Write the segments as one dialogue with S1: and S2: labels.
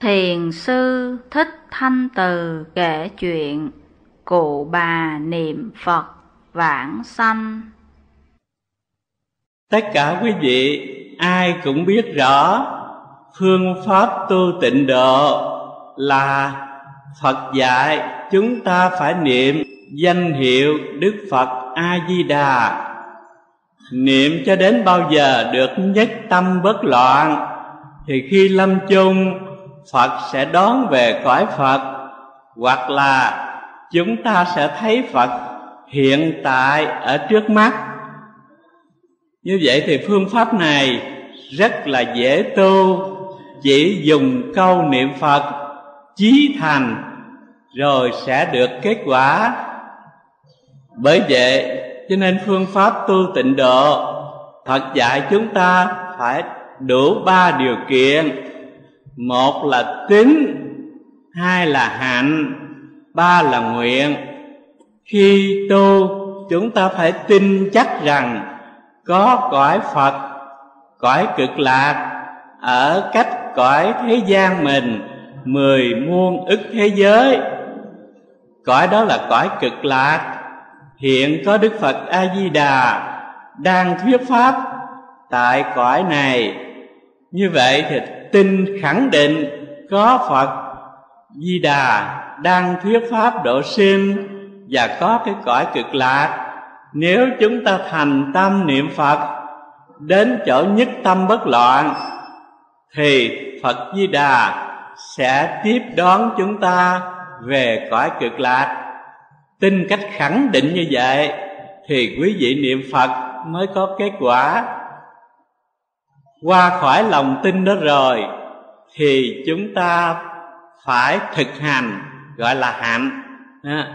S1: Thiền sư Thích Thanh Từ kể chuyện Cụ bà niệm Phật vãng sanh.
S2: Tất cả quý vị, ai cũng biết rõ, Phương pháp tu tịnh độ là Phật dạy chúng ta phải niệm danh hiệu Đức Phật A-di-đà. Niệm cho đến bao giờ được nhất tâm bất loạn, Thì khi lâm chung Phật sẽ đón về cõi Phật, Hoặc là chúng ta sẽ thấy Phật hiện tại ở trước mắt. Như vậy thì phương pháp này rất là dễ tu, Chỉ dùng câu niệm Phật chí thành Rồi sẽ được kết quả. Bởi vậy, cho nên phương pháp tu tịnh độ Phật dạy chúng ta phải đủ ba điều kiện. Một là tín, Hai là hạnh Ba là nguyện. Khi tu chúng ta phải tin chắc rằng Có cõi Phật Cõi cực lạc Ở cách cõi thế gian mình Mười muôn ức thế giới. Cõi đó là cõi cực lạc. Hiện có đức phật a di đà đang thuyết pháp tại cõi này. Như vậy thì tin khẳng định có phật. Di đà đang thuyết pháp độ sinh và có cái cõi cực lạc. Nếu chúng ta thành tâm niệm phật, đến chỗ nhất tâm bất loạn, thì phật di đà sẽ tiếp đón chúng ta về cõi cực lạc. Tin cách khẳng định như vậy thì quý vị niệm phật mới có kết quả qua khỏi lòng tin đó rồi thì chúng ta phải thực hành gọi là hạnh. À,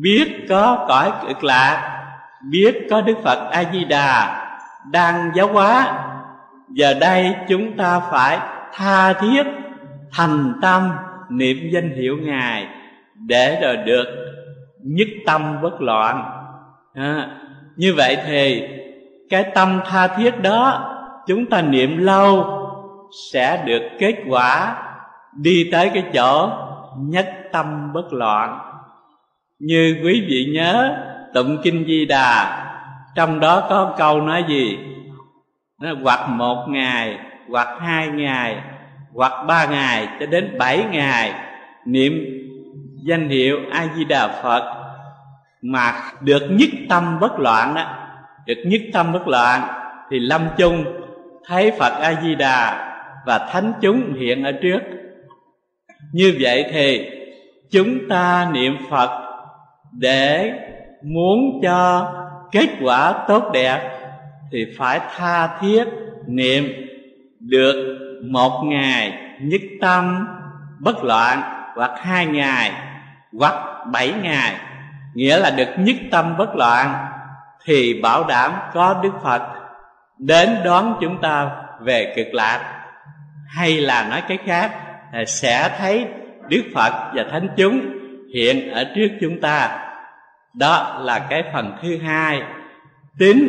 S2: biết có cõi cực lạc biết có đức phật a di đà đang giáo hóa. Giờ đây chúng ta phải tha thiết thành tâm niệm danh hiệu ngài để rồi được nhất tâm bất loạn. À, như vậy thì cái tâm tha thiết đó chúng ta niệm lâu sẽ được kết quả đi tới cái chỗ nhất tâm bất loạn. Như quý vị nhớ, tụng kinh di đà, trong đó có câu nói gì? Nó hoặc một ngày, hoặc hai ngày, hoặc ba ngày cho đến bảy ngày. Niệm danh hiệu a di đà phật mà được nhất tâm bất loạn đó được nhất tâm bất loạn thì lâm chung thấy phật a di đà và thánh chúng hiện ở trước. Như vậy thì chúng ta niệm phật để muốn cho kết quả tốt đẹp thì phải tha thiết niệm được một ngày nhất tâm bất loạn hoặc hai ngày hoặc bảy ngày. Nghĩa là được nhất tâm bất loạn thì bảo đảm có đức phật đến đón chúng ta về cực lạc. Hay là nói cái khác à, sẽ thấy đức phật và thánh chúng hiện ở trước chúng ta. Đó là cái phần thứ hai, tín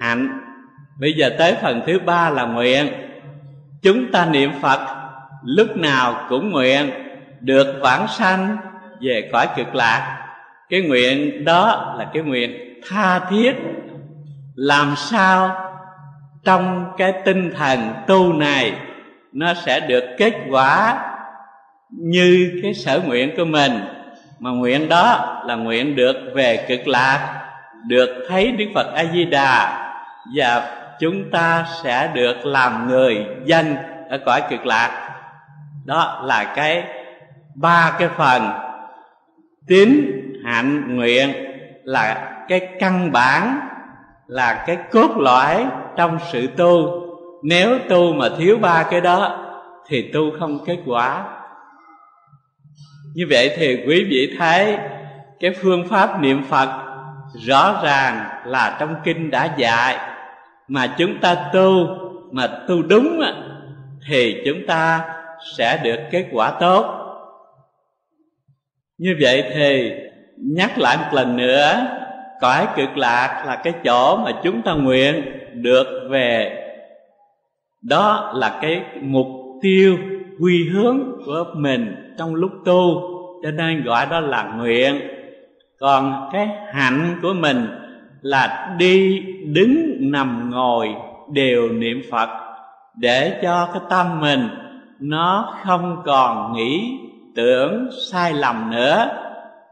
S2: hạnh. Bây giờ tới phần thứ ba là nguyện. Chúng ta niệm phật, lúc nào cũng nguyện được vãng sanh về cõi cực lạc. Cái nguyện đó là cái nguyện tha thiết. Làm sao trong cái tinh thần tu này, nó sẽ được kết quả như cái sở nguyện của mình. Mà nguyện đó là nguyện được về cực lạc, được thấy đức phật a di đà và chúng ta sẽ được làm người danh ở cõi cực lạc. Đó là cái ba cái phần. Tín, hạnh, nguyện là cái căn bản, là cái cốt lõi trong sự tu. Nếu tu mà thiếu ba cái đó, thì tu không kết quả. Như vậy thì quý vị thấy cái phương pháp niệm phật rõ ràng là trong kinh đã dạy. Mà chúng ta tu mà tu đúng thì chúng ta sẽ được kết quả tốt. Như vậy thì nhắc lại một lần nữa, cõi cực lạc là cái chỗ mà chúng ta nguyện được về. Đó là cái mục tiêu, quy hướng của mình trong lúc tu. Cho nên gọi đó là nguyện. Còn cái hạnh của mình là đi đứng nằm ngồi đều niệm phật, để cho cái tâm mình nó không còn nghĩ, tưởng sai lầm nữa.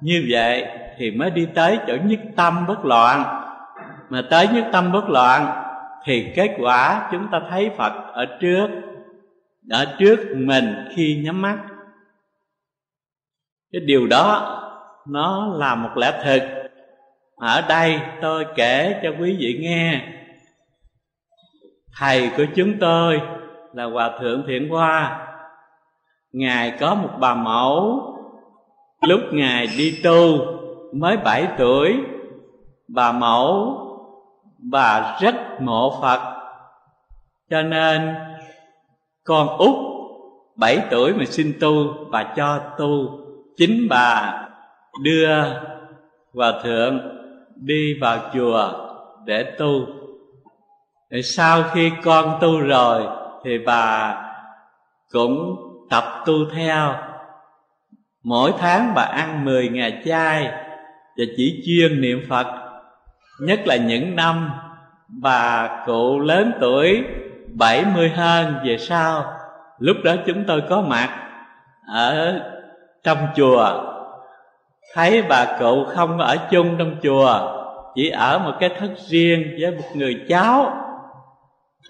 S2: Như vậy thì mới đi tới chỗ nhất tâm bất loạn. Mà tới nhất tâm bất loạn thì kết quả chúng ta thấy phật ở trước ở trước mình khi nhắm mắt. Cái điều đó, nó là một lẽ thực. Ở đây tôi kể cho quý vị nghe. Thầy của chúng tôi là hòa thượng thiện hoa. Ngài có một bà mẫu. Lúc ngài đi tu mới bảy tuổi, bà mẫu bà rất mộ phật. Cho nên, con út bảy tuổi mà xin tu bà cho tu, chính bà đưa hòa thượng đi vào chùa để tu. Để sau khi con tu rồi, thì bà cũng tập tu theo. Mỗi tháng bà ăn mười ngày chay và chỉ chuyên niệm phật nhất là những năm bà cụ lớn tuổi bảy mươi hơn về sau, lúc đó chúng tôi có mặt ở trong chùa. Thấy bà cụ không ở chung trong chùa, chỉ ở một cái thất riêng với một người cháu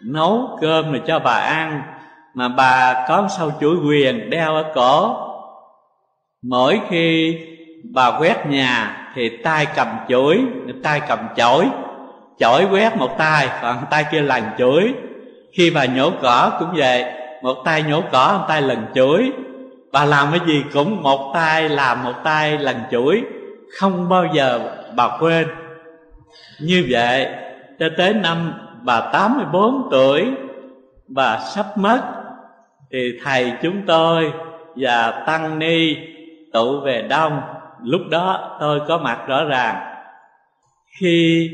S2: nấu cơm rồi cho bà ăn, mà bà có sâu chuỗi quyền đeo ở cổ. Mỗi khi bà quét nhà thì tay cầm chổi, tay cầm chổi. Chổi quét một tay, còn tay kia lần chổi. Khi bà nhổ cỏ cũng vậy, một tay nhổ cỏ, một tay lần chổi. Bà làm cái gì cũng một tay làm một tay lần chổi, không bao giờ bà quên. Như vậy, cho tới năm bà 84 tuổi, bà sắp mất, thì thầy chúng tôi và tăng ni tụ về đông lúc đó tôi có mặt rõ ràng. Khi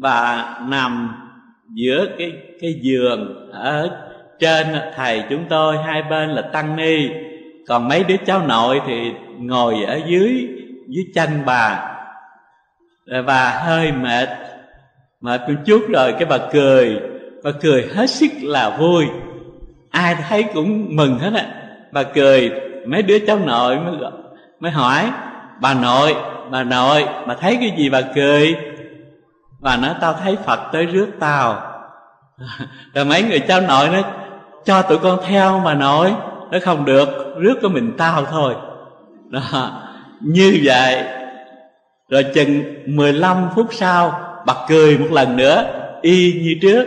S2: bà nằm giữa cái cái giường ở trên thầy chúng tôi, hai bên là tăng ni, còn mấy đứa cháu nội thì ngồi ở dưới dưới chân bà. Rồi bà hơi mệt mệt một chút rồi cái bà cười bà cười hết sức là vui. Ai thấy cũng mừng hết á. Bà cười, mấy đứa cháu nội mới mới hỏi bà nội bà nội, bà thấy cái gì bà cười? Bà nói, tao thấy phật tới rước tao. Rồi mấy người cháu nội nói, cho tụi con theo bà nội. Nó không được, rước có mình tao thôi. Đó, như vậy. Rồi chừng 15 phút sau, bà cười một lần nữa, y như trước.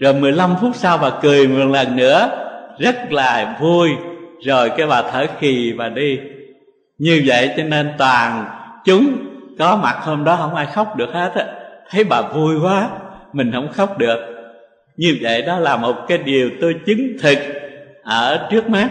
S2: Rồi 15 phút sau bà cười một lần nữa, rất là vui. Rồi cái bà thở khì bà đi như vậy cho nên toàn chúng có mặt hôm đó không ai khóc được hết á. Thấy bà vui quá, mình không khóc được. Như vậy đó là một cái điều tôi chứng thực ở trước mắt.